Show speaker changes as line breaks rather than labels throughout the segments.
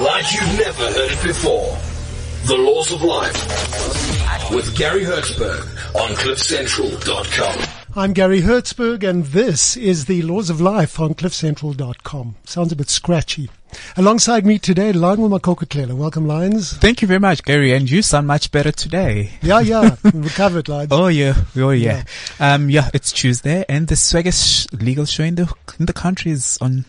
like you've never heard it before. The Laws of Life with Garry Hertzberg on CliffCentral.com.
I'm Garry Hertzberg and this is the Laws of Life on CliffCentral.com. Sounds a bit scratchy. Alongside me today, Lionel Makokotlela. Welcome, Lions.
Thank you very much, Garry, and you sound much better today.
Yeah, yeah, recovered, Lions.
Oh yeah, oh yeah. Um, yeah, it's Tuesday, and the swaggest legal show in the in the country is on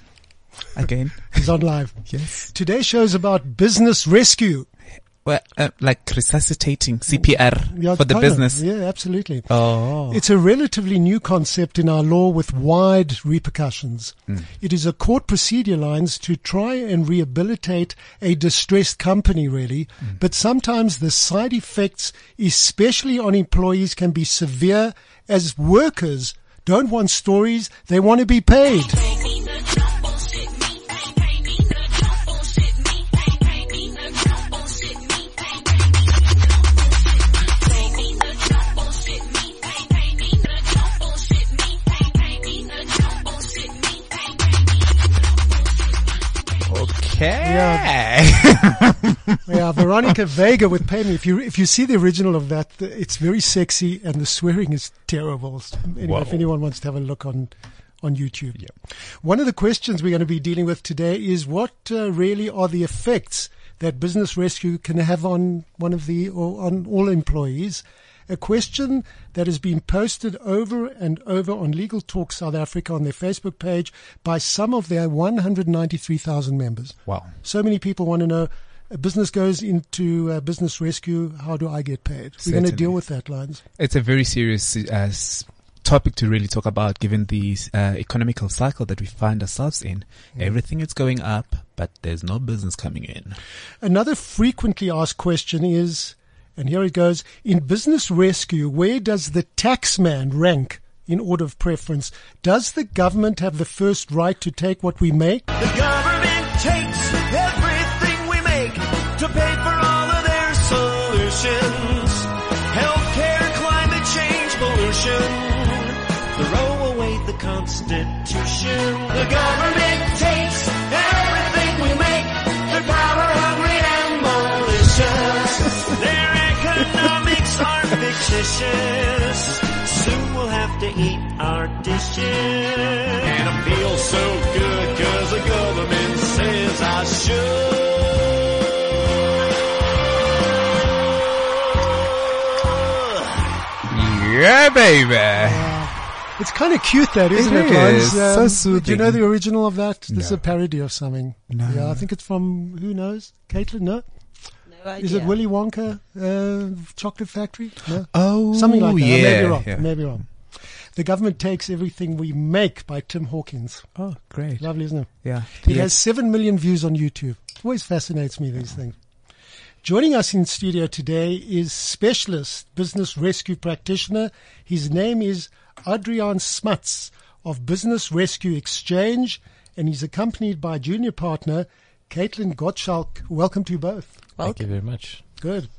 again.
He's on live.
yes.
Today's show is about business rescue.
Well, uh, like resuscitating CPR
Yeah,
for the
kind of.
business.
Yeah, absolutely.
Oh.
It's a relatively new concept in our law with wide repercussions. It is a court procedure lines to try and rehabilitate a distressed company really, but sometimes the side effects, especially on employees, can be severe as workers don't want stories, they want to be paid.
Okay.
Yeah, Veronica Vega with Pay Me. If you if you see the original of that, it's very sexy and the swearing is terrible. Anyway, if anyone wants to have a look on on YouTube. Yeah. One of the questions we're going to be dealing with today is what uh, really are the effects that business rescue can have on one of the or on all employees. A question that has been posted over and over on Legal Talk South Africa on their Facebook page by some of their 193,000 members.
wow.
So many people want to know. A business goes into uh, business rescue. How do I get paid? We're going to deal with that, Lines.
It's a very serious uh, topic to really talk about given the uh, economical cycle that we find ourselves in. Everything is going up, but there's no business coming in.
Another frequently asked question is, and here it goes: in business rescue, where does the taxman rank in order of preference? Does the government have the first right to take what we make?
The government takes everything we make to pay for all of their solutions. Healthcare, climate change, pollution. Throw away the Constitution. The government are fictitious. Soon we'll have to eat our dishes. And I feel so good cause the government says I should.
Yeah, baby. Yeah.
It's kind of cute, that isn't
It
it? Lines?
is. So um,
Do you know the original of that? This is a parody of something.
No.
Yeah, I think it's from who knows? Caitlin? No.
No
Is it Willy Wonka uh, Chocolate Factory? No.
Oh,
Something like that. I may
yeah,
be wrong.
yeah.
I may be wrong. The government takes everything we make by Tim Hawkins.
Oh, great.
Lovely, isn't it?
Yeah.
It
Yeah.
has seven million views on YouTube. Always fascinates me these things. Joining us in studio today is specialist business rescue practitioner. His name is Adriaan Smuts of Business Rescue Exchange, and he's accompanied by junior partner Caitlin Gottschalk. Welcome to you both.
Well,
Thank you very much.
Good.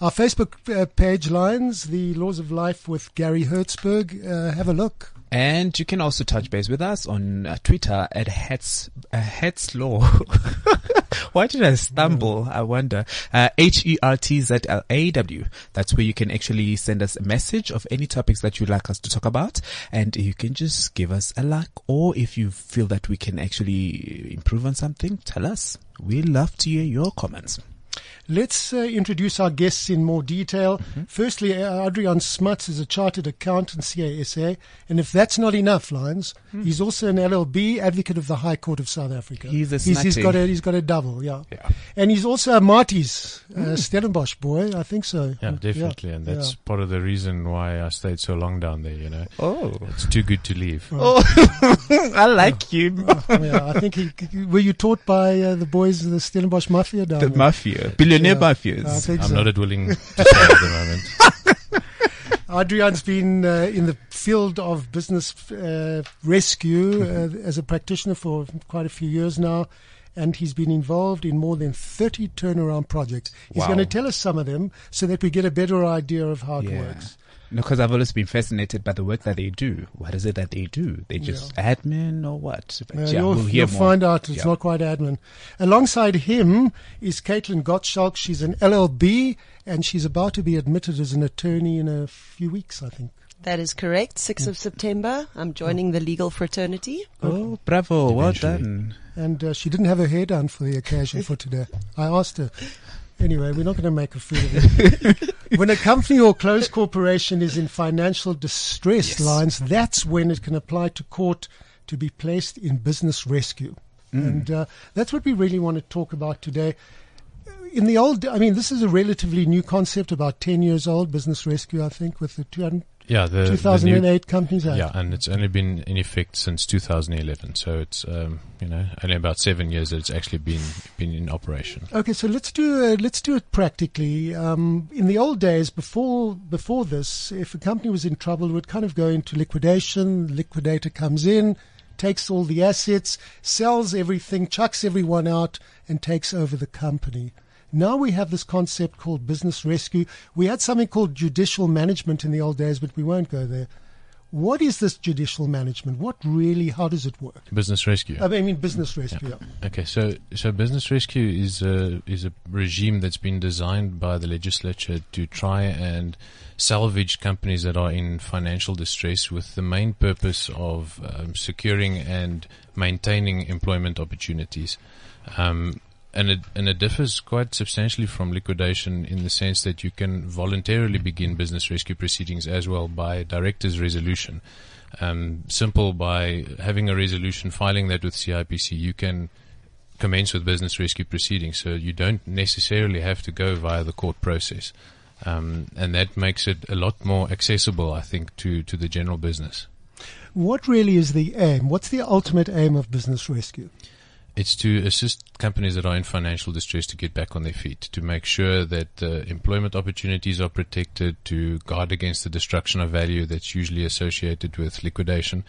Our Facebook uh, page lines, The Laws of Life with Garry Hertzberg. Uh, have a look.
And you can also touch base with us on uh, Twitter at Heads, uh, Heads Law. Why did I stumble? I wonder. Uh, H-E-R-T-Z-L-A-W. That's where you can actually send us a message of any topics that you'd like us to talk about. And you can just give us a like, or if you feel that we can actually improve on something, tell us. We love to hear your comments.
Let's uh, introduce our guests in more detail.
Mm-hmm.
Firstly, uh, Adriaan Smuts is a chartered accountant, CA (SA), and if that's not enough, Lions, he's also an LLB advocate of the High Court of South Africa.
He's a
he's, he's
snatty.
got a he's got a double, yeah.
Yeah.
And he's also a Maties uh, Stellenbosch boy, I think so.
Yeah, definitely. And that's
yeah.
part of the reason why I stayed so long down there, you know.
Oh.
It's too good to leave.
Oh, I like you.
yeah, I think he, were you taught by uh, the boys of the Stellenbosch Mafia down
The
there?
mafia. Billy your
yeah.
nephews.
I think
I'm
so.
not willing to say at the moment.
Adriaan's been uh, in the field of business uh, rescue uh, as a practitioner for quite a few years now, and he's been involved in more than 30 turnaround projects. He's
Wow.
going to tell us some of them so that we get a better idea of how it
Yeah.
works.
No, because I've always been fascinated by the work that they do. What is it that they do? They just admin or what? But
Uh,
yeah,
you'll
we'll hear
you'll
more.
find out it's
Yeah.
not quite admin. Alongside him is Caitlin Gottschalk. She's an LLB and she's about to be admitted as an attorney in a few weeks, I think.
That is correct. 6th of September, I'm joining the legal fraternity.
Oh, bravo! Well
Eventually.
done.
And uh, she didn't have her hair done for the occasion for today. I asked her. Anyway, we're not going to make a fool of it. when a company or closed corporation is in financial distress
Yes.
lines, that's when it can apply to court to be placed in business rescue. And uh, that's what we really want to talk about today. In the old, I mean, this is a relatively new concept, about 10 years old, business rescue, I think, with the 200,
Yeah, the, the
2008
new,
Companies Act.
yeah, and it's only been in effect since 2011. So it's um, you know only about seven years that it's actually been been in operation.
Okay, so let's do uh, let's do it practically. Um, in the old days, before before this, if a company was in trouble, it would kind of go into liquidation. Liquidator comes in, takes all the assets, sells everything, chucks everyone out, and takes over the company. Now we have this concept called business rescue. We had something called judicial management in the old days, but we won't go there. What is this judicial management? What really? How does it work?
Business rescue.
I mean, business rescue. yeah.
Okay, so so business rescue is a is a regime that's been designed by the legislature to try and salvage companies that are in financial distress with the main purpose of um, securing and maintaining employment opportunities. Um, and it and it differs quite substantially from liquidation in the sense that you can voluntarily begin business rescue proceedings as well by director's resolution. Um, simple by having a resolution, filing that with CIPC, you can commence with business rescue proceedings. So you don't necessarily have to go via the court process. Um, and that makes it a lot more accessible, I think, to, to the general business.
What really is the aim? What's the ultimate aim of business rescue?
It's to assist companies that are in financial distress to get back on their feet, to make sure that uh, employment opportunities are protected, to guard against the destruction of value that's usually associated with liquidation,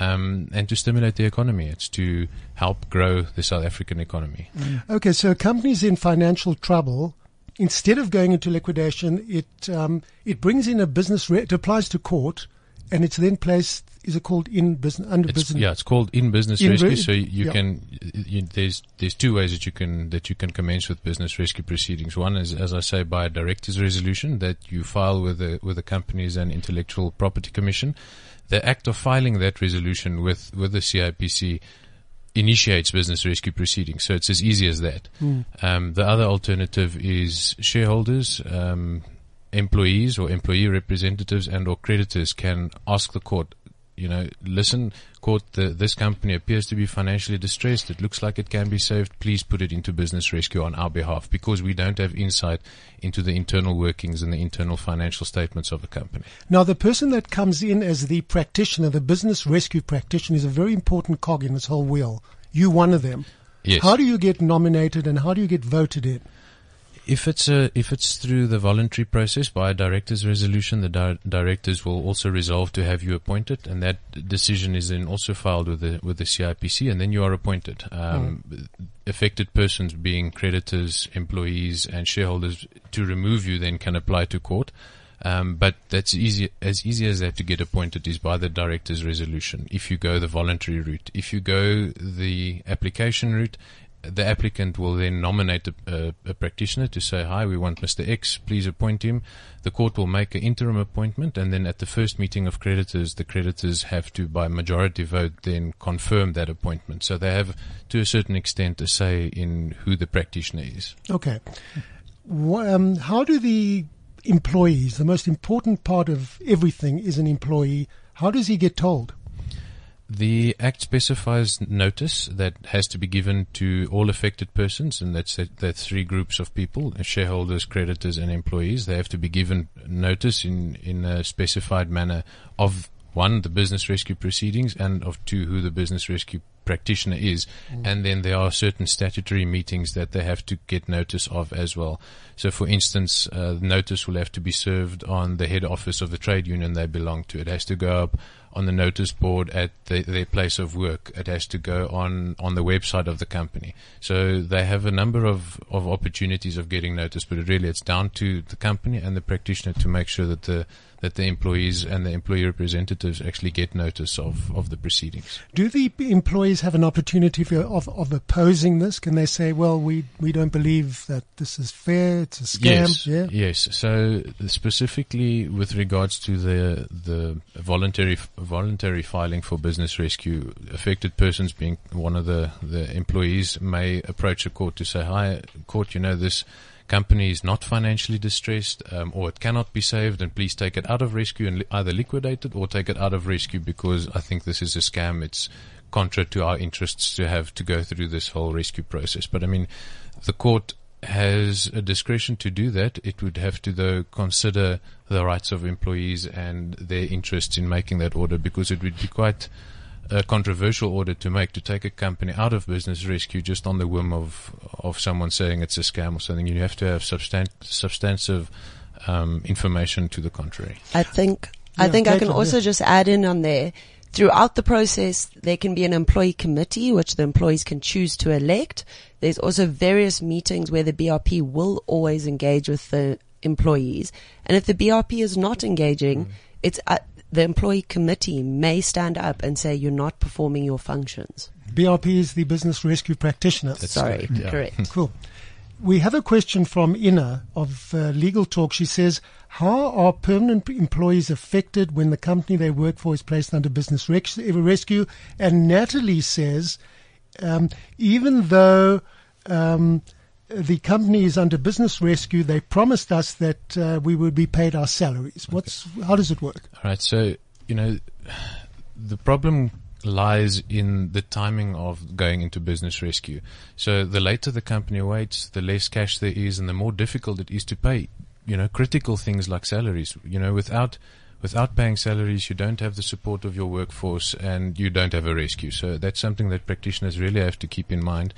um, and to stimulate the economy. It's to help grow the South African economy.
Okay, so companies in financial trouble, instead of going into liquidation, it um, it brings in a business. Re- it applies to court, and it's then placed. Is it called in business under
It's,
business?
yeah, it's called in business
In
rescue.
re-
so you
yeah.
can you, there's there's two ways that you can that you can commence with business rescue proceedings. One is, as I say, by a director's resolution that you file with the with the Companies and Intellectual Property Commission. The act of filing that resolution with with the CIPC initiates business rescue proceedings. So it's as easy as that. Um, the other alternative is shareholders. Um, employees or employee representatives and or creditors can ask the court you know, listen, court, the, this company appears to be financially distressed. It looks like it can be saved. Please put it into business rescue on our behalf because we don't have insight into the internal workings and the internal financial statements of the company.
Now, the person that comes in as the practitioner, the business rescue practitioner, is a very important cog in this whole wheel. You one of them.
Yes.
How do you get nominated and how do you get voted in?
If it's a, if it's through the voluntary process by a director's resolution, the di- directors will also resolve to have you appointed, and that decision is then also filed with the with the CIPC, and then you are appointed. Um, Affected persons, being creditors, employees, and shareholders, to remove you then can apply to court. Um, but that's easy, as easy as that to get appointed is by the director's resolution. If you go the voluntary route, if you go the application route, the applicant will then nominate a, a, a practitioner to say, hi, we want Mr. X, please appoint him. The court will make an interim appointment and then at the first meeting of creditors, the creditors have to, by majority vote, then confirm that appointment. So they have, to a certain extent, a say in who the practitioner is.
Okay. Um, how do the employees, the most important part of everything is an employee, how does he get told?
The Act specifies notice that has to be given to all affected persons, and that's that's three groups of people: shareholders, creditors, and employees. They have to be given notice in in a specified manner of one the business rescue proceedings, and of two who the business rescue practitioner is, and then there are certain statutory meetings that they have to get notice of as well. So, for instance, uh, notice will have to be served on the head office of the trade union they belong to. It has to go up on the notice board at the, their place of work. It has to go on, on the website of the company. So they have a number of, of opportunities of getting notice, but really it's down to the company and the practitioner to make sure that the that the employees and the employee representatives actually get notice of, of the proceedings.
Do the employees have an opportunity for, of, of opposing this? Can they say, well, we, we don't believe that this is fair, it's a scam?
Yes,
Yeah.
yes. So specifically with regards to the the voluntary voluntary filing for business rescue, affected persons being one of the the employees may approach a court to say, "Hi, court, you know this." Company is not financially distressed, um, or it cannot be saved, and please take it out of rescue and li- either liquidate it or take it out of rescue because I think this is a scam. It's contrary to our interests to have to go through this whole rescue process. But I mean, the court has a discretion to do that. It would have to, though, consider the rights of employees and their interests in making that order because it would be quite a controversial order to make to take a company out of business rescue just on the whim of of someone saying it's a scam or something. You have to have substan- substantive um, information to the contrary.
I think I think I can
Caitlin,
also
yeah.
just add in on there. Throughout the process, there can be an employee committee which the employees can choose to elect. There's also various meetings where the BRP will always engage with the employees. And if the BRP is not engaging, it's uh, the employee committee may stand up and say you're not performing your functions.
BRP is the business rescue practitioner.
Sorry,
correct, yeah.
correct.
Cool. We have a question from Ina of uh, Legal Talk. She says, how are permanent employees affected when the company they work for is placed under business rex- rescue? And Natalie says, um, even though um, the company is under business rescue, they promised us that uh, we would be paid our salaries. What's how does it work?
All right. So, you know, the problem lies in the timing of going into business rescue. So the later the company waits, the less cash there is and the more difficult it is to pay, you know, critical things like salaries. You know, without without paying salaries, you don't have the support of your workforce and you don't have a rescue. So that's something that practitioners really have to keep in mind.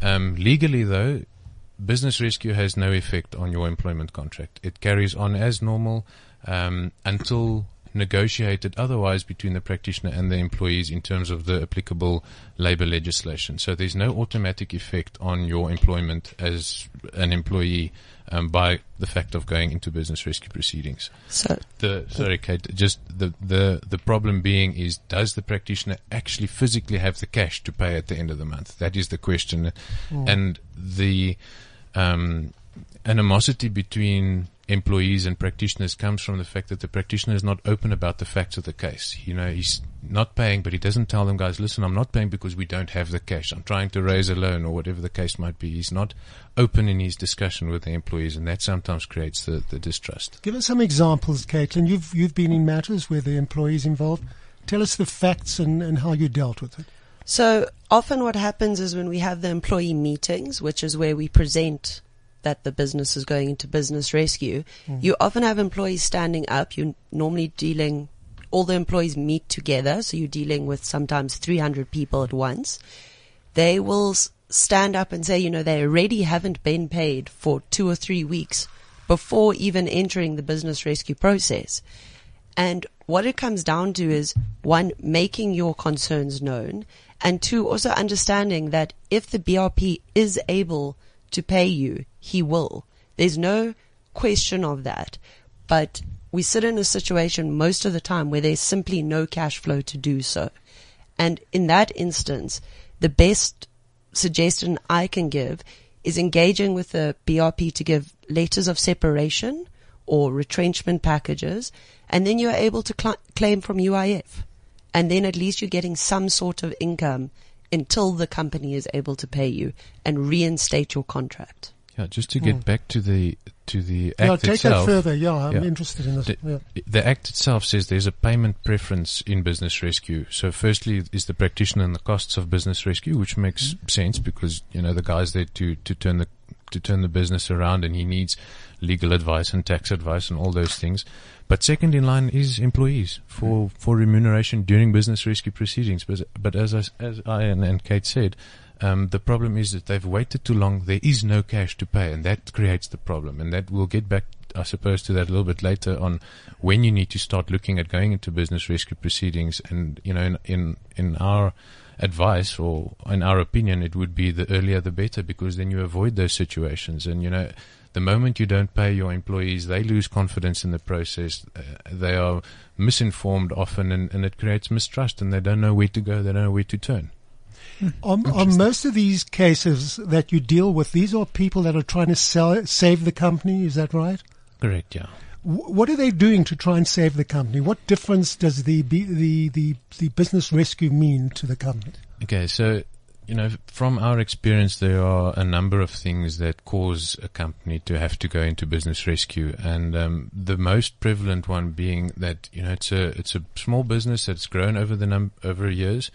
Um, legally though, business rescue has no effect on your employment contract. It carries on as normal um, until negotiated otherwise between the practitioner and the employees in terms of the applicable labor legislation. So there's no automatic effect on your employment as an employee um, by the fact of going into business rescue proceedings.
So
The sorry, Kate. Just the the the problem being is, does the practitioner actually physically have the cash to pay at the end of the month? That is the question, and the um, animosity between employees and practitioners comes from the fact that the practitioner is not open about the facts of the case. You know, he's not paying, but he doesn't tell them, guys, listen, I'm not paying because we don't have the cash. I'm trying to raise a loan or whatever the case might be. He's not open in his discussion with the employees, and that sometimes creates the, the distrust.
Give us some examples, Caitlin. You've you've been in matters where the employees involved. Tell us the facts and, and how you dealt with it.
So often what happens is when we have the employee meetings, which is where we present that the business is going into business rescue, mm-hmm. you often have employees standing up. You're normally dealing, all the employees meet together. So you're dealing with sometimes 300 people at once. They will s- stand up and say, you know, they already haven't been paid for two or three weeks before even entering the business rescue process. And what it comes down to is one, making your concerns known, and two, also understanding that if the BRP is able to pay you, he will. There's no question of that. But we sit in a situation most of the time where there's simply no cash flow to do so. And in that instance, the best suggestion I can give is engaging with the BRP to give letters of separation or retrenchment packages, and then you're able to cl- claim from UIF. And then at least you're getting some sort of income until the company is able to pay you and reinstate your contract.
Yeah, just to get hmm. back to the to the
Yeah,
act
take
itself.
that further. Yeah, I'm
Yeah.
interested in this.
The,
Yeah.
the act itself says there's a payment preference in business rescue. So firstly is the practitioner and the costs of business rescue, which makes hmm. sense because, you know, the guy's there to, to turn the to turn the business around and he needs legal advice and tax advice and all those things. But second in line is employees for, hmm. for remuneration during business rescue proceedings. But, but as I, as I and, and Kate said, um, the problem is that they've waited too long. There is no cash to pay, and that creates the problem. And that we'll get back, I suppose, to that a little bit later on when you need to start looking at going into business rescue proceedings. And you know, in in, in our advice or in our opinion, it would be the earlier the better because then you avoid those situations. And you know, the moment you don't pay your employees, they lose confidence in the process. Uh, they are misinformed often, and, and it creates mistrust, and they don't know where to go. They don't know where to turn.
Um, um, on, on most of these cases that you deal with, these are people that are trying to sell, save the company. Is that right?
Correct. Yeah.
Wh- What are they doing to try and save the company? What difference does the the the, the business rescue mean to the company?
Okay, so you know, from our experience, there are a number of things that cause a company to have to go into business rescue, and um, the most prevalent one being that you know it's a it's a small business that's grown over the num- over years,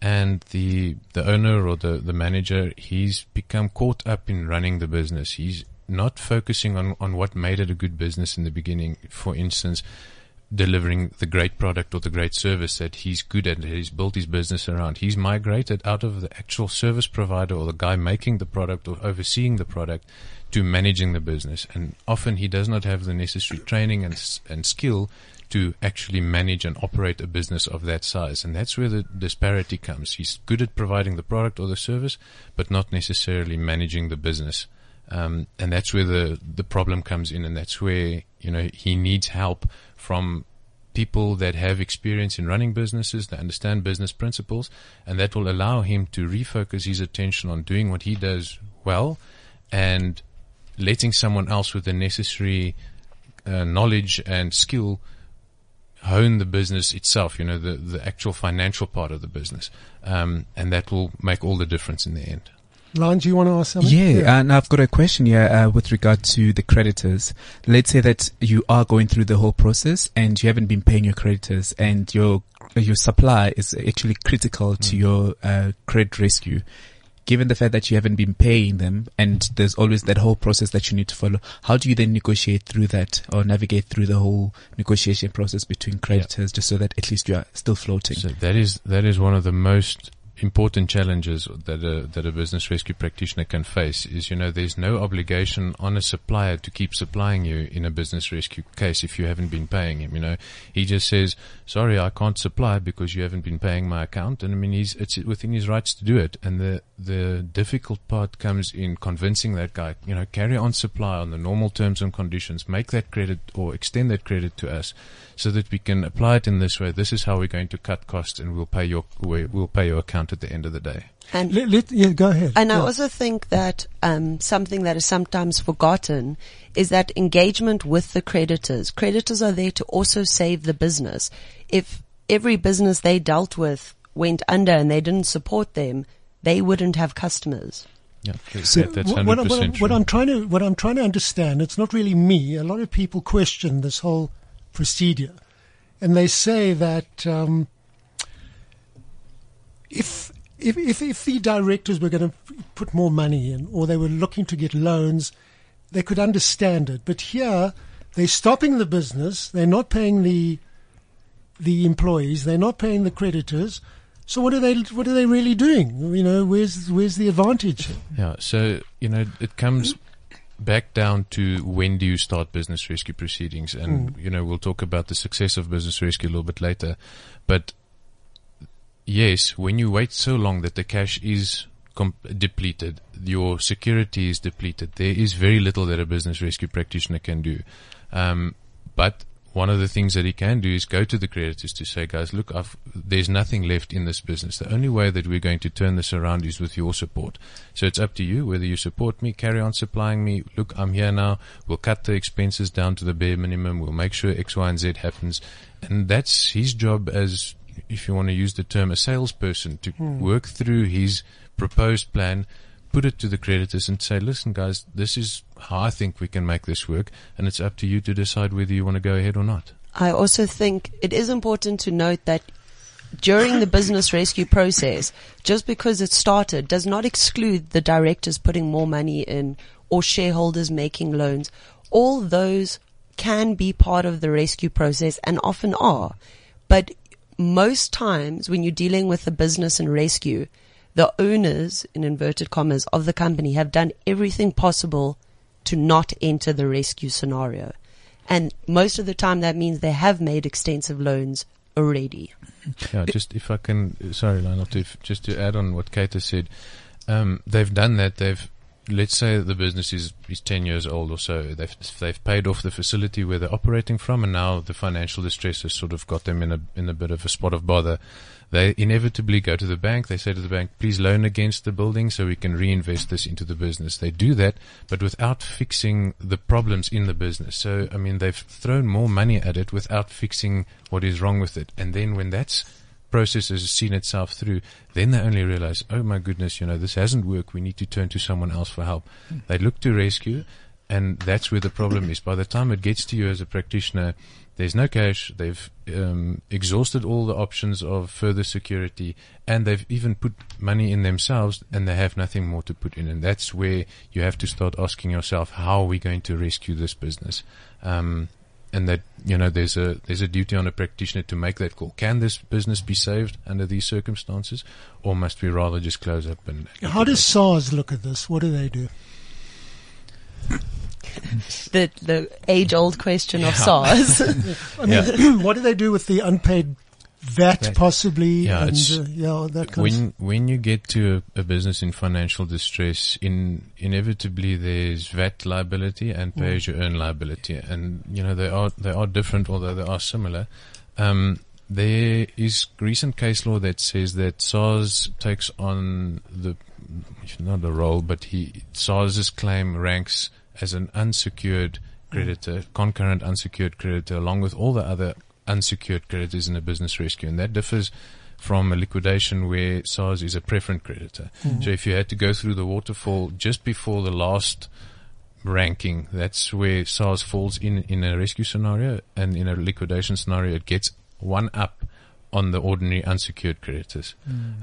and the the owner or the the manager he's become caught up in running the business. He's not focusing on on what made it a good business in the beginning. For instance, delivering the great product or the great service that he's good at, he's built his business around. He's migrated out of the actual service provider or the guy making the product or overseeing the product to managing the business. And often he does not have the necessary training and, and skill to actually manage and operate a business of that size. And that's where the disparity comes. He's good at providing the product or the service, but not necessarily managing the business. Um, and that's where the, the problem comes in. And that's where, you know, he needs help from people that have experience in running businesses, that understand business principles, and that will allow him to refocus his attention on doing what he does well and letting someone else with the necessary uh, knowledge and skill hone the business itself, you know, the, the actual financial part of the business. Um, and that will make all the difference in the end.
Lance, you want to ask something?
Yeah, and I've got a question here uh, with regard to the creditors. Let's say that you are going through the whole process and you haven't been paying your creditors, and your your supply is actually critical to your uh, credit rescue. Given the fact that you haven't been paying them, and there's always that whole process that you need to follow, how do you then negotiate through that or navigate through the whole negotiation process between creditors, just so that at least you are still floating?
So that is that is one of the most important challenges that a that a business rescue practitioner can face is you know there's no obligation on a supplier to keep supplying you in a business rescue case if you haven't been paying him you know. He just says sorry I can't supply because you haven't been paying my account. And I mean he's it's within his rights to do it. And the the difficult part comes in convincing that guy you know carry on supply on the normal terms and conditions make that credit or extend that credit to us so that we can apply it in this way. This is how we're going to cut costs and we'll pay your we- we'll pay your account at the end of the day
And
Let, let, yeah, go ahead.
And I
Yeah.
also think that um, something that is sometimes forgotten is that engagement with the creditors. Creditors are there to also save the business. If every business they dealt with went under and they didn't support them, they wouldn't have customers.
yeah
So
that, that's 100%
what, I'm- what, what I'm trying to what I'm trying to understand, it's not really me. A lot of people question this whole procedure, and they say that um, if if if if the directors were going to put more money in, or they were looking to get loans, they could understand it. But here, they're stopping the business. They're not paying the the employees. They're not paying the creditors. So what are they? What are they really doing? You know, where's where's the advantage?
Yeah, so you know it comes back down to when do you start business rescue proceedings, and hmm. you know we'll talk about the success of business rescue a little bit later, but yes, when you wait so long that the cash is com- depleted, your security is depleted, there is very little that a business rescue practitioner can do, um, but one of the things that he can do is go to the creditors to say, guys, look, I've, there's nothing left in this business. The only way that we're going to turn this around is with your support. So it's up to you whether you support me, carry on supplying me. Look, I'm here now. We'll cut the expenses down to the bare minimum. We'll make sure X, Y, and Z happens. And that's his job as, if you want to use the term, a salesperson to hmm. work through his proposed plan put it to the creditors and say, listen, guys, this is how I think we can make this work, and it's up to you to decide whether you want to go ahead or not.
I also think it is important to note that during the business rescue process, just because it started does not exclude the directors putting more money in or shareholders making loans. All those can be part of the rescue process and often are. But most times when you're dealing with a business and rescue, the owners, in inverted commas, of the company have done everything possible to not enter the rescue scenario. And most of the time that means they have made extensive loans already.
Yeah, just if I can, sorry, Lionel, to, just to add on what Kate has said, um, they've done that. They've, let's say the business is, is 10 years old or so. They've, they've paid off the facility where they're operating from and now the financial distress has sort of got them in a, in a bit of a spot of bother. They inevitably go to the bank. They say to the bank, please loan against the building so we can reinvest this into the business. They do that, but without fixing the problems in the business. So, I mean, they've thrown more money at it without fixing what is wrong with it. And then when that's process has seen itself through, then they only realize, oh my goodness, you know, this hasn't worked. We need to turn to someone else for help. They look to rescue, and that's where the problem is. By the time it gets to you as a practitioner, there's no cash. They've um, exhausted all the options of further security, and they've even put money in themselves, and they have nothing more to put in. And that's where you have to start asking yourself, how are we going to rescue this business? Um, and that you know there's a there's a duty on a practitioner to make that call. Can this business be saved under these circumstances, or must we rather just close up and?
How does SARS look at this? What do they do?
The the age old question of SARS.
I mean, what do they do with the unpaid VAT,
VAT.
possibly?
Yeah,
and uh, yeah, that kind
when when you get to a, a business in financial distress, in inevitably there's VAT liability and pay as you earn liability, and you know they are they are different, although they are similar. Um, there is recent case law that says that SARS takes on the not the role, but he SARS's claim ranks as an unsecured creditor, concurrent unsecured creditor, along with all the other unsecured creditors in a business rescue, and that differs from a liquidation where SARS is a preferent creditor. So if you had to go through the waterfall just before the last ranking, that's where SARS falls in in a rescue scenario, and in a liquidation scenario, it gets one up on the ordinary unsecured creditors.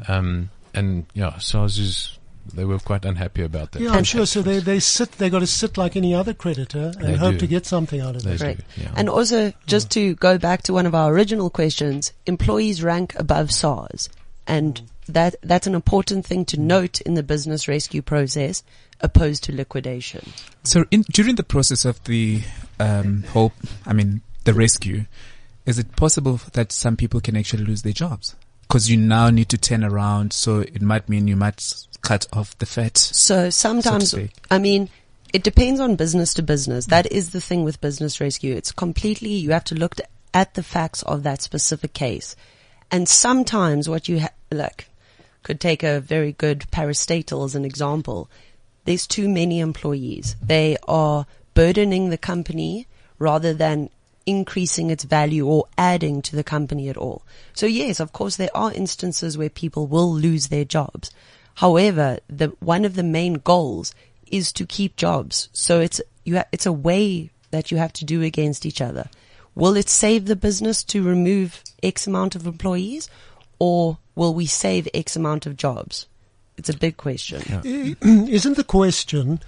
Um, and yeah, SARS is they were quite unhappy about that.
Yeah, I'm sure. So they, they sit, they got to sit like any other creditor and
They
hope
do.
to get something out of
They
it.
do,
Right.
yeah.
And also, just to go back to one of our original questions, employees rank above SARS. And that, that's an important thing to note in the business rescue process opposed to liquidation.
So in, during the process of the um, whole, I mean, the rescue, is it possible that some people can actually lose their jobs? Because you now need to turn around, so it might mean you might s- cut off the fat.
So sometimes,
speak.
I mean, it depends on business to business. That is the thing with business rescue. It's completely, you have to look at the facts of that specific case. And sometimes what you ha- like could take a very good parastatal as an example. There's too many employees. They are burdening the company rather than increasing its value or adding to the company at all. So yes, of course, there are instances where people will lose their jobs. However, the one of the main goals is to keep jobs. So it's ha- it's a way that you have to do against each other. Will it save the business to remove X amount of employees, or will we save X amount of jobs? It's a big question.
Isn't the question,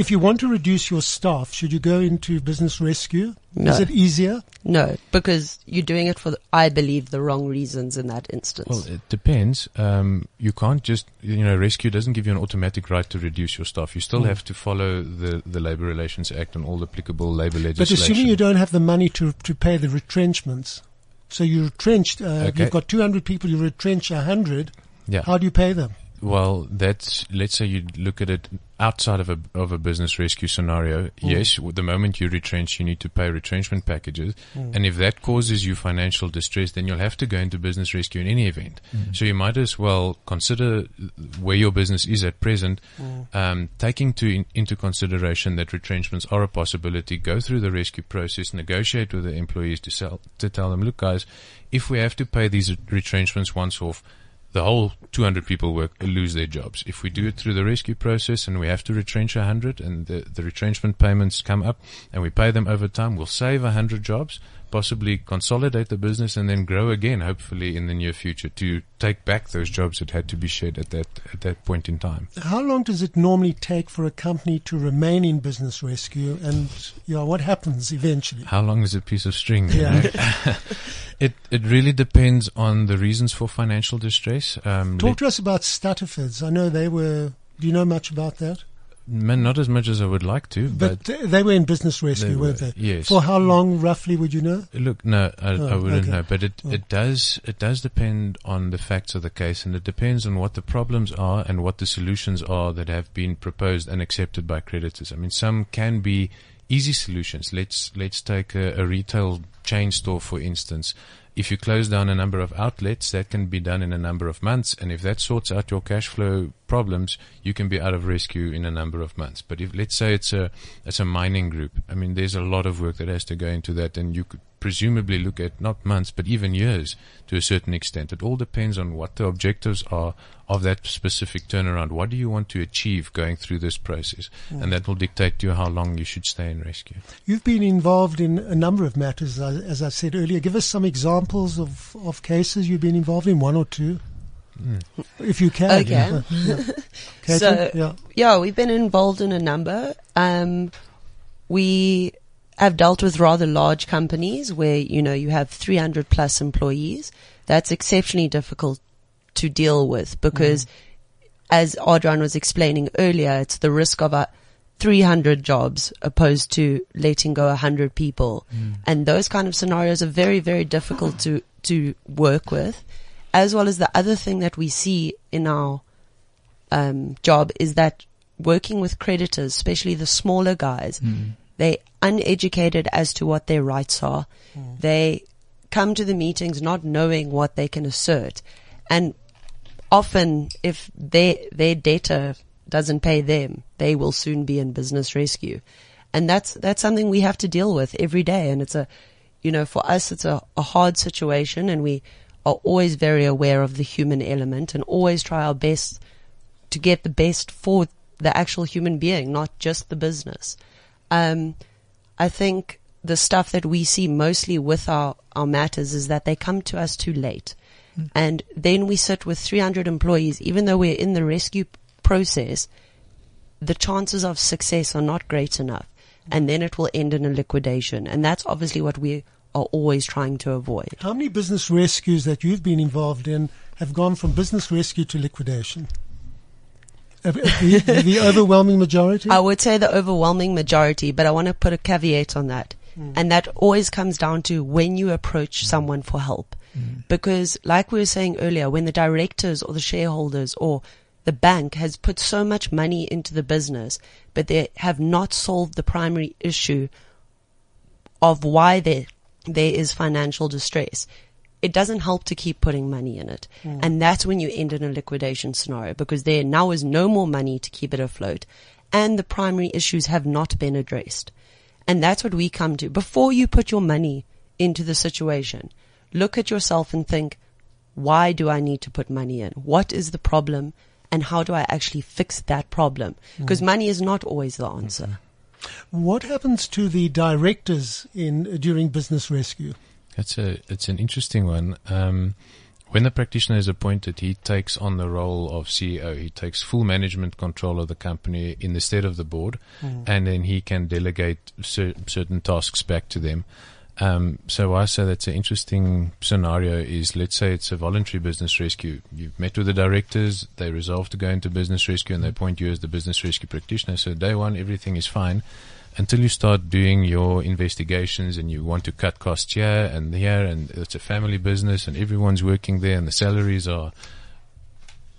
if you want to reduce your staff, should you go into business rescue?
No.
Is it easier?
No, because you're doing it for, the, I believe, the wrong reasons in that instance.
Well, it depends. Um, you can't just, you know, rescue doesn't give you an automatic right to reduce your staff. You still have to follow the, the Labour Relations Act and all the applicable labour legislation.
But assuming you don't have the money to, to pay the retrenchments, so you're retrenched, uh,
Okay.
you've got 200 people, you retrench 100,
yeah.
how do you pay them?
Well, that's let's say you look at it outside of a of a business rescue scenario. Hmm. Yes, the moment you retrench, you need to pay retrenchment packages, hmm. and if that causes you financial distress, then you'll have to go into business rescue in any event. Hmm. So you might as well consider uh, where your business is at present, um, taking to in, into consideration that retrenchments are a possibility. Go through the rescue process, negotiate with the employees to sell to tell them, look, guys, if we have to pay these retrenchments once off the whole 200 people work lose their jobs. If we do it through the rescue process and we have to retrench 100 and the, the retrenchment payments come up and we pay them over time, we'll save 100 jobs, possibly consolidate the business and then grow again, hopefully in the near future, to take back those jobs that had to be shed at that at that point in time.
How long does it normally take for a company to remain in business rescue? And you know, what happens eventually?
How long is a piece of string?
Yeah.
know? it it really depends on the reasons for financial distress. Um,
Talk to us about Stuttafords. I know they were. Do you know much about that?
Man, not as much as I would like to,
But,
but,
they were in business rescue,
They
weren't they?
yes.
For how long, roughly, would you know?
look, no, I, I
Oh,
wouldn't
okay.
know. But it,
Oh.
it does it does depend on the facts of the case, and it depends on what the problems are and what the solutions are that have been proposed and accepted by creditors. I mean, some can be easy solutions. Let's let's take a, a retail chain store for instance. If you close down a number of outlets, that can be done in a number of months, and if that sorts out your cash flow problems, you can be out of rescue in a number of months. But if let's say it's a it's a mining group, I mean, there's a lot of work that has to go into that, and you could presumably look at not months but even years to a certain extent. It all depends on what the objectives are of that specific turnaround. What do you want to achieve going through this process, hmm. and that will dictate to you how long you should stay in rescue.
You've been involved in a number of matters, as as I said earlier. Give us some examples of, of cases you've been involved in, one or two, if you can.
Okay.
Yeah.
So-
yeah.
Yeah, we've been involved in a number. Um, we have dealt with rather large companies where, you know, you have 300 plus employees. That's exceptionally difficult to deal with because as Adriaan was explaining earlier, it's the risk of a 300 jobs opposed to letting go 100 people. Hmm. And those kind of scenarios are very, very difficult to, to work with. As well as the other thing that we see in our um, job is that working with creditors, especially the smaller guys, hmm. they uneducated as to what their rights are. Hmm. They come to the meetings not knowing what they can assert, and often if their their debtor doesn't pay them, they will soon be in business rescue, and that's that's something we have to deal with every day, and it's a you know, for us, it's a, a hard situation and we are always very aware of the human element and always try our best to get the best for the actual human being, not just the business. Um, I think the stuff that we see mostly with our, our matters is that they come to us too late. And then we sit with 300 employees, even though we're in the rescue process, the chances of success are not great enough. And then it will end in a liquidation. And that's obviously what we are always trying to avoid.
How many business rescues that you've been involved in have gone from business rescue to liquidation? The, the overwhelming majority?
I would say the overwhelming majority, but I want to put a caveat on that. Hmm. And that always comes down to when you approach hmm. someone for help. Hmm. Because like we were saying earlier, when the directors or the shareholders or the bank has put so much money into the business, but they have not solved the primary issue of why there, there is financial distress. It doesn't help to keep putting money in it. Hmm. And that's when you end in a liquidation scenario because there now is no more money to keep it afloat and the primary issues have not been addressed. And that's what we come to. Before you put your money into the situation, look at yourself and think, why do I need to put money in? What is the problem? And how do I actually fix that problem? Mm. Because money is not always the answer. Mm-hmm.
What happens to the directors in during business rescue?
That's a it's an interesting one. Um, when the practitioner is appointed, he takes on the role of CEO. He takes full management control of the company in the stead of the board, mm. and then he can delegate cer- certain tasks back to them. Um, so I say that's an interesting scenario is let's say it's a voluntary business rescue. You've met with the directors, they resolve to go into business rescue and they appoint you as the business rescue practitioner. So day one, everything is fine until you start doing your investigations and you want to cut costs here and there and it's a family business and everyone's working there and the salaries are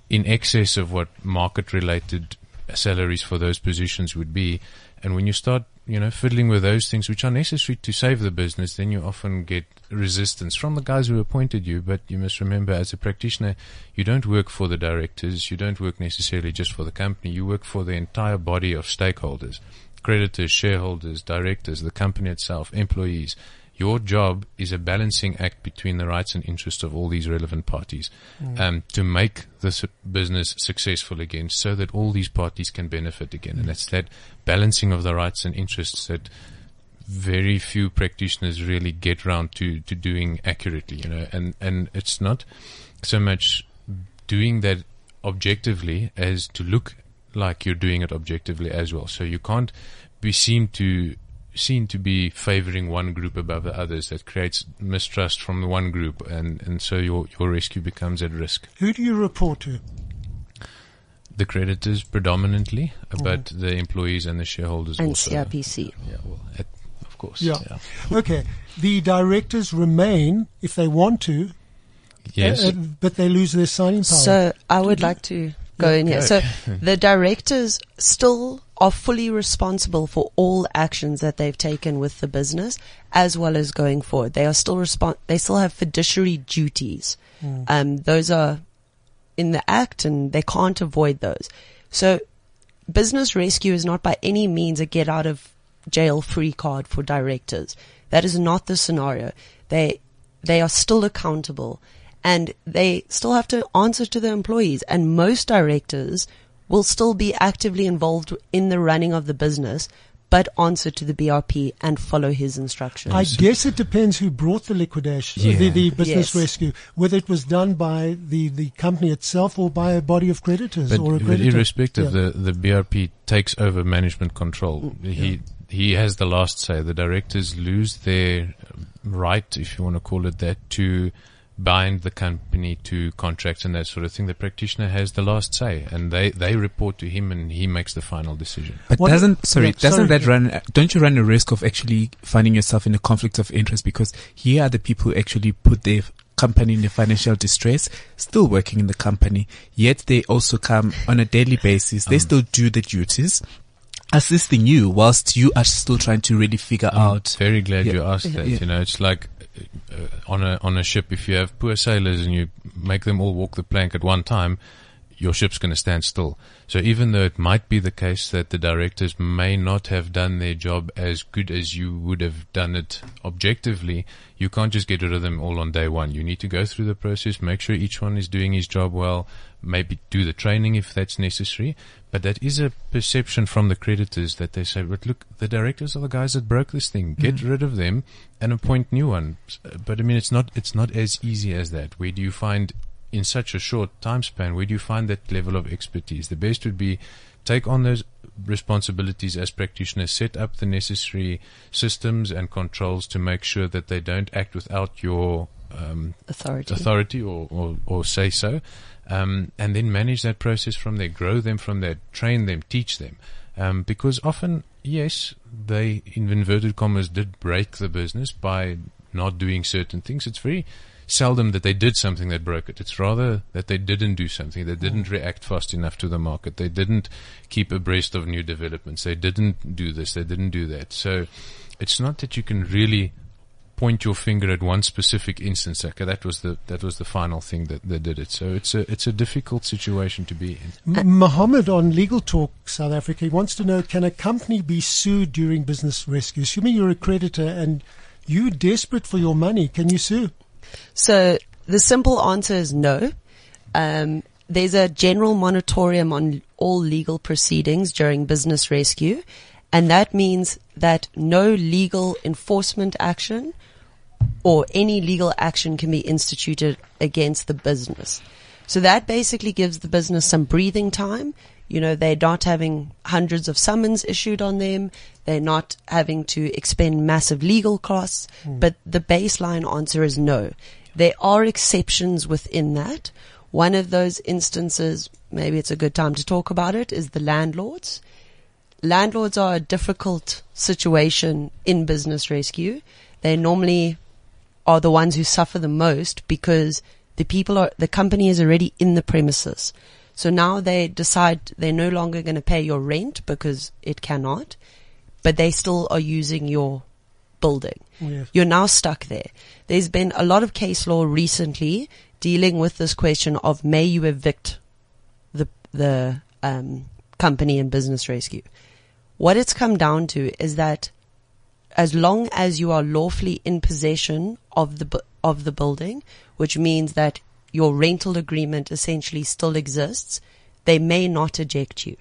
in excess of what market related salaries for those positions would be. And when you start, you know, fiddling with those things which are necessary to save the business, then you often get resistance from the guys who appointed you. But you must remember, as a practitioner, you don't work for the directors. You don't work necessarily just for the company. You work for the entire body of stakeholders, creditors, shareholders, directors, the company itself, employees. Your job is a balancing act between the rights and interests of all these relevant parties um, to make this business successful again so that all these parties can benefit again. And that's that balancing of the rights and interests that very few practitioners really get round to, to doing accurately, you know, and, and it's not so much doing that objectively as to look like you're doing it objectively as well. So you can't be seen to seen to be favoring one group above the others. That creates mistrust from the one group, and, and so your your rescue becomes at risk.
Who do you report to?
The creditors predominantly, but the employees and the shareholders
and
also.
CIPC.
Yeah, well, at, of course.
Yeah. Okay. The directors remain if they want to,
Yes.
uh, uh, but they lose their signing power.
So I would like to go in here.
go.
So the directors still are fully responsible for all actions that they've taken with the business as well as going forward. They are still respon they still have fiduciary duties. Um, those are in the act and they can't avoid those. So business rescue is not by any means a get out of jail free card for directors. That is not the scenario. They, they are still accountable and they still have to answer to their employees and most directors will still be actively involved in the running of the business but answer to the BRP and follow his instructions.
I guess it depends who brought the liquidation,
Yeah.
the, the business
Yes.
rescue, whether it was done by the, the company itself or by a body of creditors
But,
or a creditor.
but
creditor.
irrespective,
Yeah.
the, the BRP takes over management control. Mm, he he has the last say. The directors lose their right, if you want to call it that, to bind the company to contracts and that sort of thing. The practitioner has the last say, and they, they report to him, and he makes the final decision.
But
What-
doesn't sorry,
yeah,
doesn't
sorry,
that
yeah.
run? Don't you run a risk of actually finding yourself in a conflict of interest because here are the people who actually put their company in the financial distress, still working in the company, yet they also come on a daily basis. They mm. still do the duties, assisting you whilst you are still trying to really figure out.
Very glad
Yeah.
you asked that.
Yeah.
You know, it's like on a on a ship. If you have poor sailors and you make them all walk the plank at one time, your ship's going to stand still. So even though it might be the case that the directors may not have done their job as good as you would have done it objectively, you can't just get rid of them all on day one. You need to go through the process, make sure each one is doing his job well, maybe do the training if that's necessary. But that is a perception from the creditors that they say, but look, the directors are the guys that broke this thing. Get mm-hmm. rid of them and appoint new ones. But I mean, it's not, it's not as easy as that. Where do you find in such a short time span, where do you find that level of expertise? The best would be take on those responsibilities as practitioners, set up the necessary systems and controls to make sure that they don't act without your um,
authority.
authority or, or, or say so, um, and then manage that process from there, grow them from there, train them, teach them. Um, because often, yes, they, in inverted commas, did break the business by not doing certain things. It's very seldom that they did something that broke it. It's rather that they didn't do something. They didn't mm. react fast enough to the market. They didn't keep abreast of new developments. They didn't do this. They didn't do that. So it's not that you can really point your finger at one specific instance. Okay, that was the that was the final thing that, that did it. So it's a it's a difficult situation to be in.
M- uh, Mohammed on Legal Talk South Africa he wants to know can a company be sued during business rescue? Assuming you're a creditor and you desperate for your money, can you sue?
So the simple answer is no. Um, there's a general moratorium on all legal proceedings during business rescue, and that means that no legal enforcement action or any legal action can be instituted against the business. So that basically gives the business some breathing time. You know, they're not having hundreds of summons issued on them. They're not having to expend massive legal costs. Hmm. But the baseline answer is no. There are exceptions within that. One of those instances, maybe it's a good time to talk about it, is the landlords. Landlords are a difficult situation in business rescue. They normally are the ones who suffer the most because the people are, the company is already in the premises. So now they decide they're no longer going to pay your rent because it cannot, but they still are using your building.
Yes.
You're now stuck there. There's been a lot of case law recently dealing with this question of may you evict the, the, um, company in business rescue. What it's come down to is that as long as you are lawfully in possession of the bu- of the building, which means that your rental agreement essentially still exists, they may not eject you,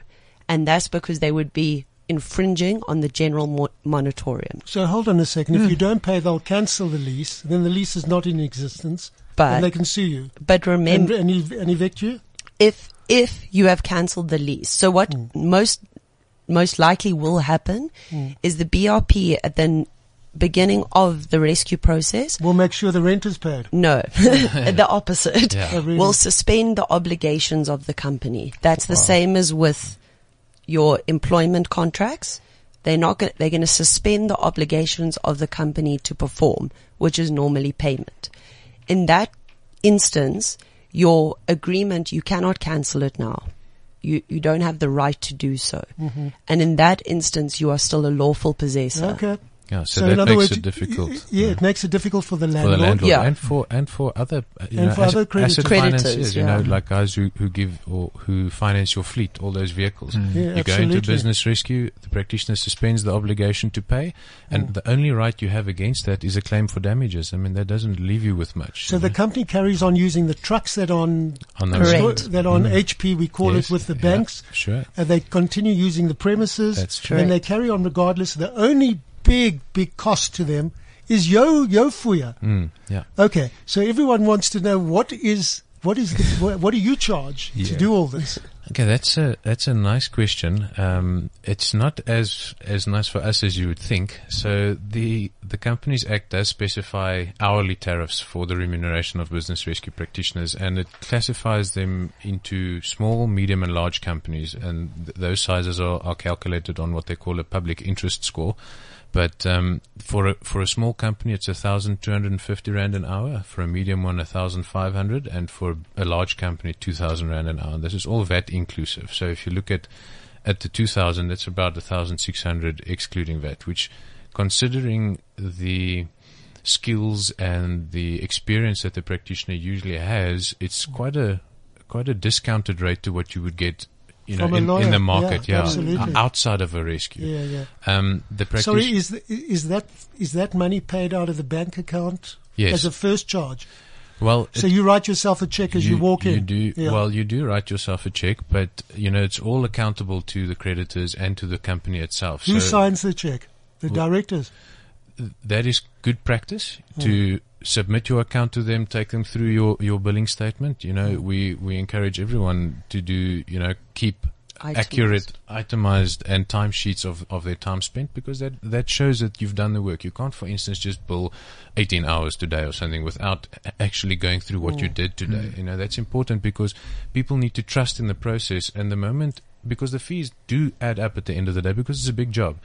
and that's because they would be infringing on the general mo- moratorium.
So hold on a second.
Hmm.
If you don't pay, they'll cancel the lease. Then the lease is not in existence, and they can sue you
but
and,
remember,
and, ev- and evict you.
if if you have cancelled the lease, so what most most likely will happen is the BRP at the beginning of the rescue process.
We'll make sure the rent is paid.
No, the opposite.
Yeah.
Oh, really?
Will suspend the obligations of the company. That's the same as with your employment contracts. They're not going. They're going to suspend the obligations of the company to perform, which is normally payment. In that instance, your agreement you cannot cancel it now. You you don't have the right to do so.
Mm-hmm.
And in that instance, you are still a lawful possessor.
Okay.
Yeah, so,
in
that
other
makes
words,
it difficult.
y- Yeah, it makes it difficult for the
for
landlord.
the landlord
Yeah.
and for and for other uh, you
And
know,
for
as-
other creditors.
asset
Creditors,
financiers, you know, like guys who, who give or who finance your fleet, all those vehicles.
Yeah,
you go into
absolutely.
business rescue, the practitioner suspends the obligation to pay, and
Mm.
the only right you have against that is a claim for damages. I mean, that doesn't leave you with much.
So the
know,
company carries on using the trucks that on
on
Correct.
that on
Mm.
HP we call
Yes,
it with the
yeah,
banks,
Sure.
and they continue using the premises.
That's true.
And they carry on regardless. The only big big cost to them is yo yo fuya.
Mm, yeah.
Okay, so everyone wants to know what is what is the, what, do you charge to do all this?
Okay, that's a that's a nice question. Um, it's not as as nice for us as you would think. So the the Companies Act does specify hourly tariffs for the remuneration of business rescue practitioners, and it classifies them into small, medium, and large companies, and th- those sizes are, are calculated on what they call a public interest score. But um, for a, for a small company, it's a thousand two hundred and fifty rand an hour. For a medium one, a thousand five hundred, and for a large company, two thousand rand an hour. This is all VAT inclusive. So if you look at at the two thousand, that's about a thousand six hundred excluding VAT. Which, considering the skills and the experience that the practitioner usually has, it's quite a quite a discounted rate to what you would get. You know, in, in the market, yeah,
absolutely.
outside of a rescue.
Yeah, yeah.
Um, the
Sorry, is the, is that is that money paid out of the bank account
Yes.
as a first charge?
Well,
So
it-
you write yourself a check as you, walk in.
You do
Yeah.
well. You do write yourself a check, but you know it's all accountable to the creditors and to the company itself.
Who
so
signs the check? The directors.
that is good practice to submit your account to them, take them through your, your billing statement. You know, mm. we, we encourage everyone to do, you know, keep
Itemized.
accurate, itemized and timesheets of, of their time spent because that, that shows that you've done the work. You can't, for instance, just bill 18 hours today or something without actually going through what you mm. did today. Mm. You know, that's important because people need to trust in the process and the moment, because the fees do add up at the end of the day because it's a big job.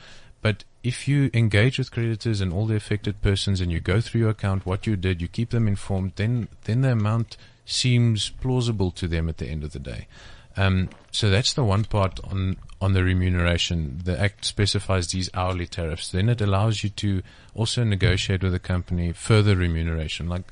But if you engage with creditors and all the affected persons and you go through your account, what you did, you keep them informed, then, then the amount seems plausible to them at the end of the day. Um, so that's the one part on, on the remuneration. The Act specifies these hourly tariffs. Then it allows you to also negotiate with the company further remuneration, like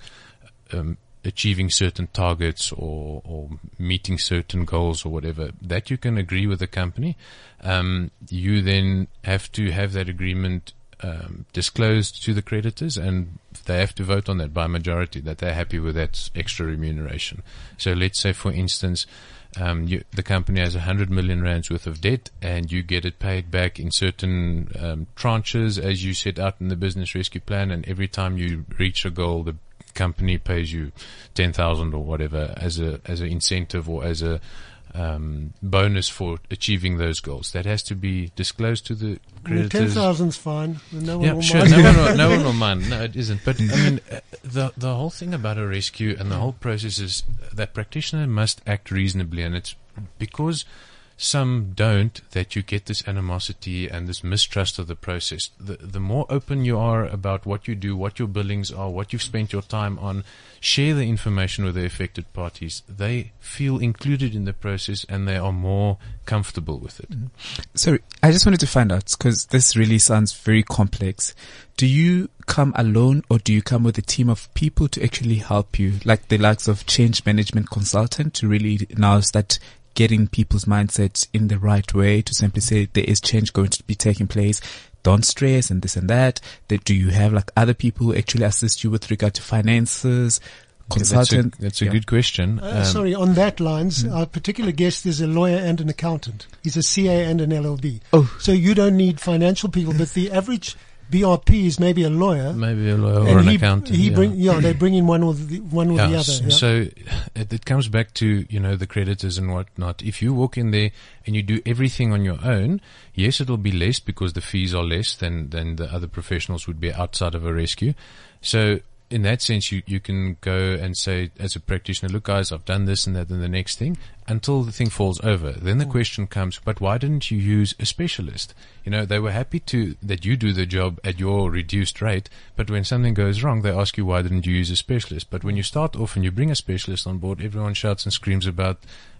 um, achieving certain targets or, or meeting certain goals or whatever that you can agree with the company. Um, you then have to have that agreement um, disclosed to the creditors, and they have to vote on that by majority that they're happy with that extra remuneration. So let's say, for instance. Um, you, the company has 100 million rands worth of debt and you get it paid back in certain um, tranches as you set out in the business rescue plan and every time you reach a goal the company pays you 10,000 or whatever as a as an incentive or as a um, bonus for achieving those goals that has to be disclosed to the
Ten
creditors
thousand's fine. No one
yeah,
will
sure.
mind.
No one, will, no one will mind. No, it isn't. But I mean, uh, the the whole thing about a rescue and the whole process is that practitioner must act reasonably, and it's because some don't that you get this animosity and this mistrust of the process. The the more open you are about what you do, what your billings are, what you've spent your time on, share the information with the affected parties. They feel included in the process and they are more comfortable with it. Mm-hmm.
Sorry, I just wanted to find out because this really sounds very complex. Do you come alone or do you come with a team of people to actually help you, like the likes of change management consultant to really now start getting people's mindsets in the right way to simply say there is change going to be taking place. Don't stress and this and that. That do you have like other people who actually assist you with regard to finances?
consultant.
That's a, that's a
Yeah.
good question.
Uh,
Um,
sorry, on that lines, our particular guest is a lawyer and an accountant. He's a CA and an LLB.
Oh.
So you don't need financial people, but the average BRP is maybe a lawyer.
Maybe a lawyer or an
he,
accountant.
He
yeah.
bring, yeah, they bring in one or the, one or the other.
s-
yeah.
So it, it comes back to you know the creditors and whatnot. If you walk in there and you do everything on your own, yes, it'll be less because the fees are less than than the other professionals would be outside of a rescue. So in that sense, you you can go and say as a practitioner, look, guys, I've done this and that and the next thing until the thing falls over. Then the mm. question comes, but why didn't you use a specialist? You know, they were happy to that you do the job at your reduced rate, but when something goes wrong, they ask you why didn't you use a specialist? But when you start off and you bring a specialist on board, everyone shouts and screams about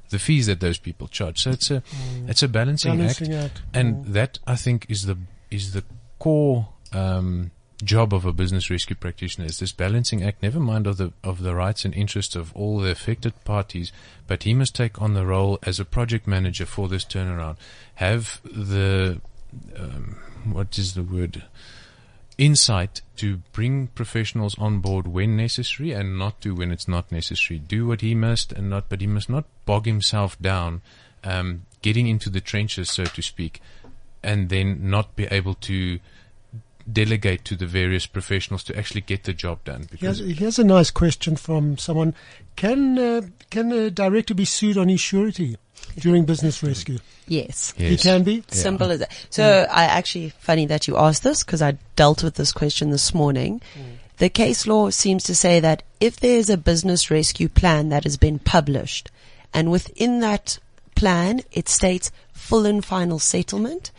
the fees that those people charge. So it's a mm. it's a balancing,
Balancing
act,
act.
and mm. that I think is the is the core um, job of a business rescue practitioner is this balancing act. Never mind of the of the rights and interests of all the affected parties, but he must take on the role as a project manager for this turnaround. Have the um, what is the word? Insight to bring professionals on board when necessary and not do when it's not necessary. Do what he must and not, but he must not bog himself down, um, getting into the trenches, so to speak, and then not be able to delegate to the various professionals to actually get the job done.
Here's,
Because
here's a nice question from someone. Can uh, can a director be sued on his surety during business rescue?
Yes.
He can be.
Simple as that. So I actually, funny that you asked this because I dealt with this question this morning. The case law seems to say that if there is a business rescue plan that has been published and within that plan it states full and final settlement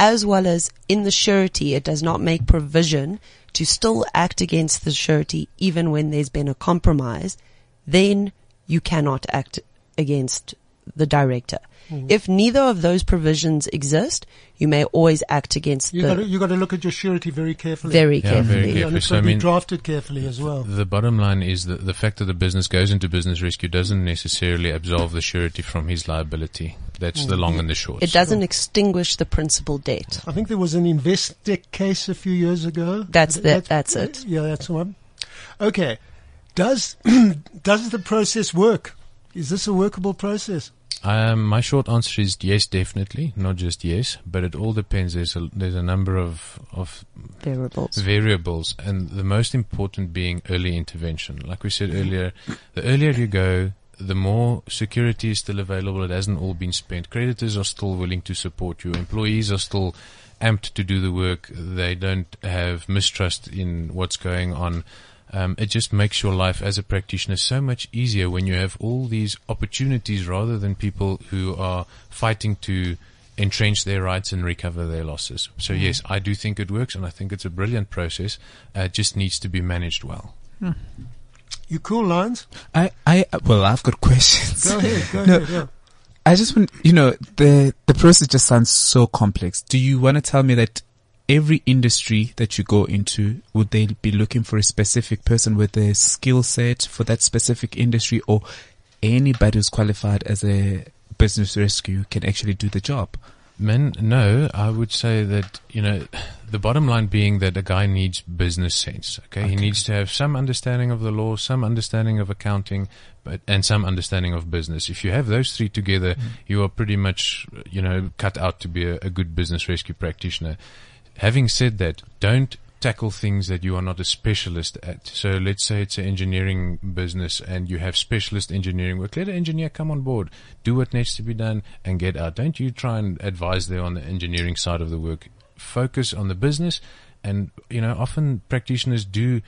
as well as in the surety it does not make provision to still act against the surety even when there's been a compromise, then you cannot act against the director.
Mm-hmm.
If neither of those provisions exist, you may always act against
You
the
got to you got to look at your surety very carefully.
very
Yeah,
carefully.
very
and
carefully.
it's
So,
got
I
to be
mean-
drafted carefully as well.
The bottom line is that the fact that the business goes into business rescue doesn't necessarily absolve the surety from his liability. That's the long and the short.
It doesn't extinguish the principal debt.
I think there was an Investec case a few years ago.
That's the- that's it.
Yeah, that's the one. Okay. Does does the process work? Is this a workable process?
Um, my short answer is yes, definitely, not just yes, but it all depends. There's a there's a number of of
Variables.
variables, and the most important being early intervention. Like we said earlier, the earlier you go, the more security is still available. It hasn't all been spent. Creditors are still willing to support you. Employees are still amped to do the work. They don't have mistrust in what's going on. Um, it just makes your life as a practitioner so much easier when you have all these opportunities rather than people who are fighting to entrench their rights and recover their losses. So yes, I do think it works and I think it's a brilliant process. Uh, it just needs to be managed well.
You cool lines?
I, I, well, I've got questions.
Go ahead. Go
No.
ahead. Yeah.
I just want, you know, the, the process just sounds so complex. Do you want to tell me that every industry that you go into, would they be looking for a specific person with a skill set for that specific industry or anybody who's qualified as a business rescue can actually do the job?
Men, no, I would say that, you know, the bottom line being that a guy needs business sense. Okay. He needs to have some understanding of the law, some understanding of accounting, but, and some understanding of business. If you have those three together, mm. you are pretty much, you know, cut out to be a, a good business rescue practitioner. Having said that, don't tackle things that you are not a specialist at. So let's say it's an engineering business and you have specialist engineering work. Let an engineer come on board, do what needs to be done and get out. Don't you try and advise there on the engineering side of the work. Focus on the business and, you know, often practitioners do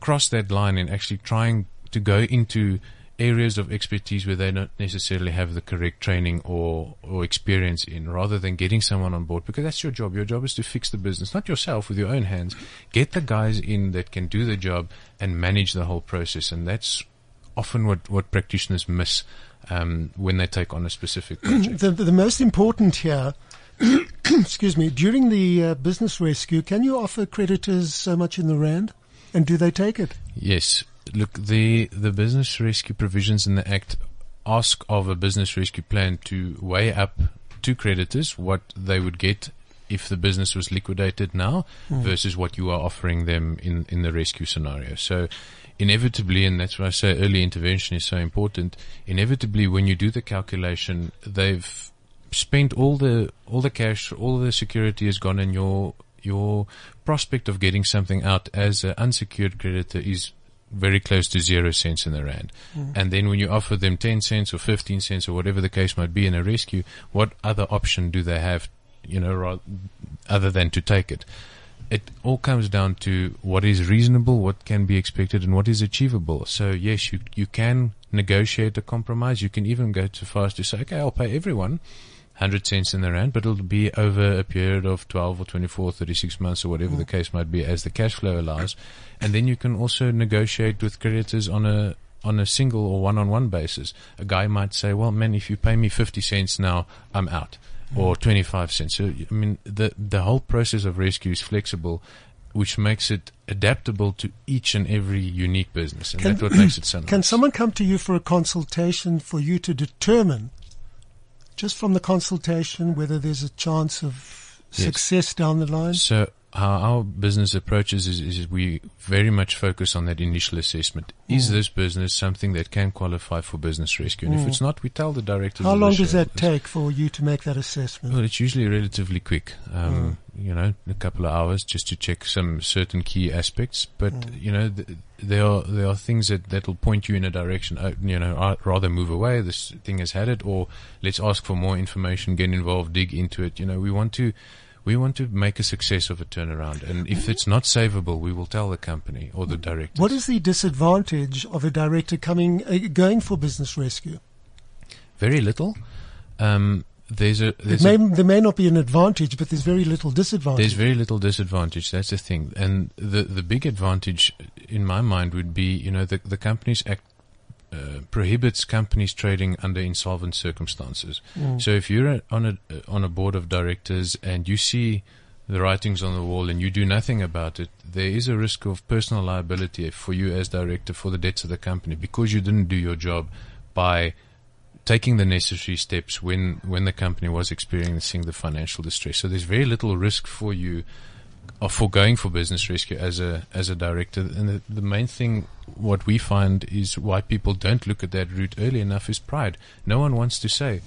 cross that line in actually trying to go into areas of expertise where they don't necessarily have the correct training or, or experience in rather than getting someone on board because that's your job. Your job is to fix the business, not yourself with your own hands. Get the guys in that can do the job and manage the whole process. And that's often what, what practitioners miss, um, when they take on a specific project.
The, the most important here, excuse me, during the uh, business rescue, can you offer creditors so much in the rand? And do they take it?
Yes. Look, the the business rescue provisions in the Act ask of a business rescue plan to weigh up to creditors what they would get if the business was liquidated now hmm. versus what you are offering them in, in the rescue scenario. So inevitably, and that's why I say early intervention is so important. Inevitably, when you do the calculation, they've spent all the all the cash, all the security is gone, and your your prospect of getting something out as an unsecured creditor is very close to zero cents in the rand. Mm. And then when you offer them 10 cents or 15 cents or whatever the case might be in a rescue, what other option do they have, you know, other than to take it? It all comes down to what is reasonable, what can be expected, and what is achievable. So yes, you you can negotiate a compromise. You can even go too far as to say, okay, I'll pay everyone 100 cents in the rand, but it'll be over a period of 12 or 24, 36 months or whatever the mm. case might be as the cash flow allows. And then you can also negotiate with creditors on a on a single or one-on-one basis. A guy might say, well, man, if you pay me 50 cents now, I'm out. Mm. Or 25 cents. So, I mean, the, the whole process of rescue is flexible, which makes it adaptable to each and every unique business. And
Can-
that's what makes it so nice.
Can someone come to you for a consultation for you to determine, just from the consultation, whether there's a chance of
Yes.
success down the line?
So how our business approaches is, is we very much focus on that initial assessment. Is mm. this business something that can qualify for business rescue? And if mm. it's not, we tell the directors.
How long does that take for you to make that assessment?
Well, it's usually relatively quick. Um, mm. You know, a couple of hours just to check some certain key aspects. But you know, th- there are there are things that that will point you in a direction. Uh, you know, I'd rather move away. This thing has had it, or let's ask for more information, get involved, dig into it. You know, we want to. We want to make a success of a turnaround, and if it's not savable, we will tell the company or the director.
What is the disadvantage of a director coming uh, going for business rescue?
Very little. Um, there's a there's
may,
a,
there may not be an advantage, but there's very little disadvantage.
There's very little disadvantage. That's the thing, and the the big advantage, in my mind, would be you know the the companies act. Uh, prohibits companies trading under insolvent circumstances. So if you're on a on a board of directors and you see the writings on the wall and you do nothing about it, there is a risk of personal liability for you as director for the debts of the company because you didn't do your job by taking the necessary steps when when the company was experiencing the financial distress. So there's very little risk for you of for going for business rescue as a as a director. And the, the main thing what we find is why people don't look at that route early enough is pride. No one wants to say,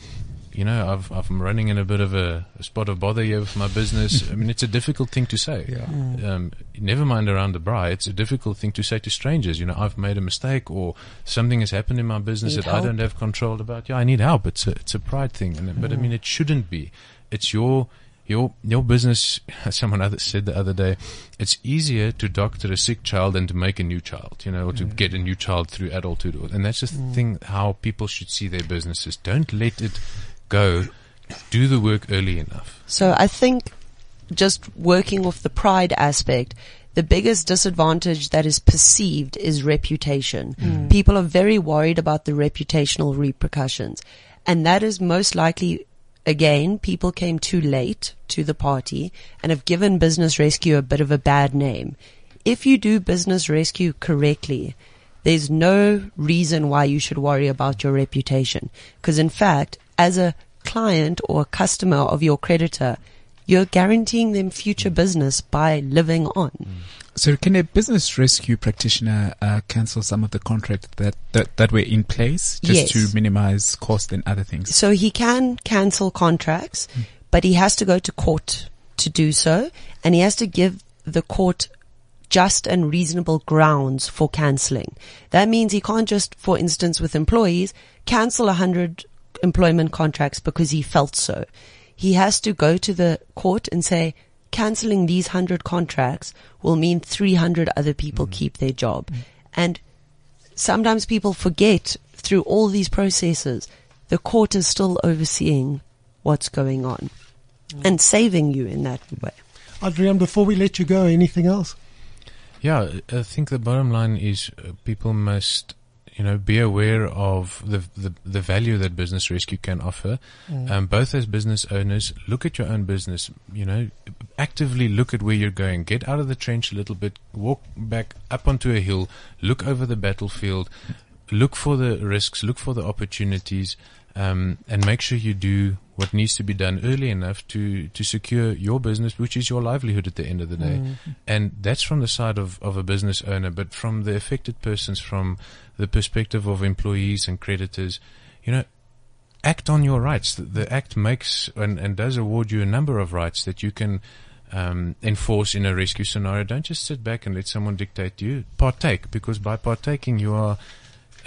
you know, I've, I'm running in a bit of a, a spot of bother here with my business. I mean, it's a difficult thing to say.
Yeah.
Um, never mind around the braai. It's a difficult thing to say to strangers. You know, I've made a mistake or something has happened in my business
Need
that I don't have control about. Yeah, I need help. It's a, it's a pride thing. And, but I mean, it shouldn't be. It's your, your, your business. Someone other said the other day, it's easier to doctor a sick child than to make a new child, you know, or to get a new child through adulthood. And that's the mm. thing, how people should see their businesses. Don't let it go. Do the work early enough.
So I think just working with the pride aspect, the biggest disadvantage that is perceived is reputation. Mm. People are very worried about the reputational repercussions. And that is most likely, again, people came too late to the party and have given business rescue a bit of a bad name. If you do business rescue correctly, there's no reason why you should worry about your reputation. Because in fact, as a client or a customer of your creditor, you're guaranteeing them future business by living on.
So can a business rescue practitioner uh, cancel some of the contracts that, that, that were in place just
Yes.
to minimize cost and other things?
So he can cancel contracts, but he has to go to court to do so, and he has to give the court just and reasonable grounds for cancelling. That means he can't just, for instance, with employees, cancel a hundred employment contracts because he felt so. He has to go to the court and say, cancelling these hundred contracts will mean 300 other people mm. keep their job. Mm. And sometimes people forget through all these processes, the court is still overseeing what's going on mm. and saving you in that way.
Adriaan, before we let you go, anything else?
Yeah, I think the bottom line is uh, people must, you know, be aware of the, the the value that business rescue can offer. Um, both as business owners, look at your own business. You know, actively look at where you're going. Get out of the trench a little bit. Walk back up onto a hill. Look over the battlefield. Look for the risks. Look for the opportunities. Um, and make sure you do what needs to be done early enough to, to secure your business, which is your livelihood at the end of the day. And that's from the side of, of a business owner, but from the affected persons, from the perspective of employees and creditors, you know, act on your rights. The, the act makes and, and does award you a number of rights that you can um, enforce in a rescue scenario. Don't just sit back and let someone dictate to you. Partake, because by partaking, you are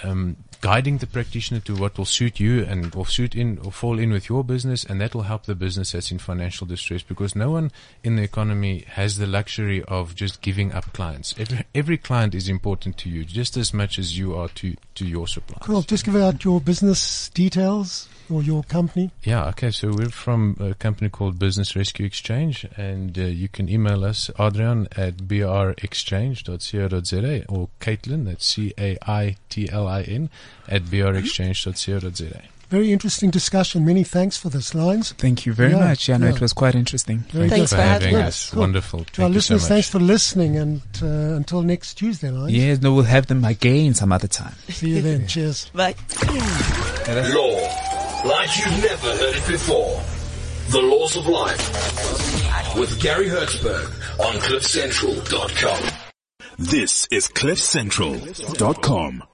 um, guiding the practitioner to what will suit you and will suit in or fall in with your business, and that will help the business that's in financial distress. Because no one in the economy has the luxury of just giving up clients. Every every client is important to you just as much as you are to to your suppliers.
Cool. Just give out your business details or your company.
Yeah, okay. So we're from a company called Business Rescue Exchange, and uh, you can email us, Adriaan at brexchange.co.za or Caitlin, that's C-A-I-T-L-I-N, at brexchange.co.za.
Very interesting discussion. Many thanks for this, Lines.
Thank you very
Yeah,
much. Yeah, no,
yeah.
it was quite interesting.
Very
Thanks
good.
for having
us.
Cool.
Wonderful.
To our
Thank you so
listeners,
much.
thanks for listening, and uh, until next Tuesday, Lines.
Yes, no, we'll have them again some other time.
See you then. Cheers.
Bye.
Law, like you've never heard it before. The Laws of Life. With Garry Hertzberg on CliffCentral.com.
This is CliffCentral.com.